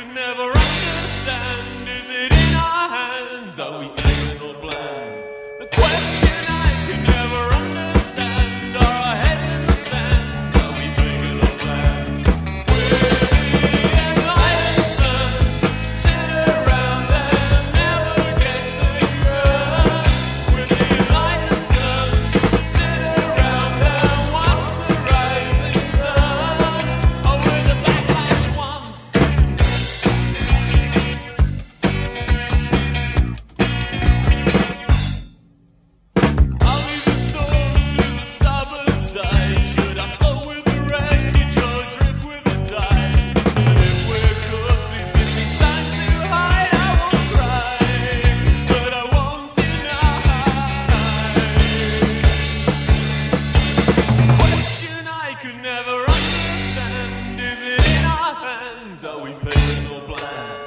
could never understand. Is it in our hands Are we? meu plano.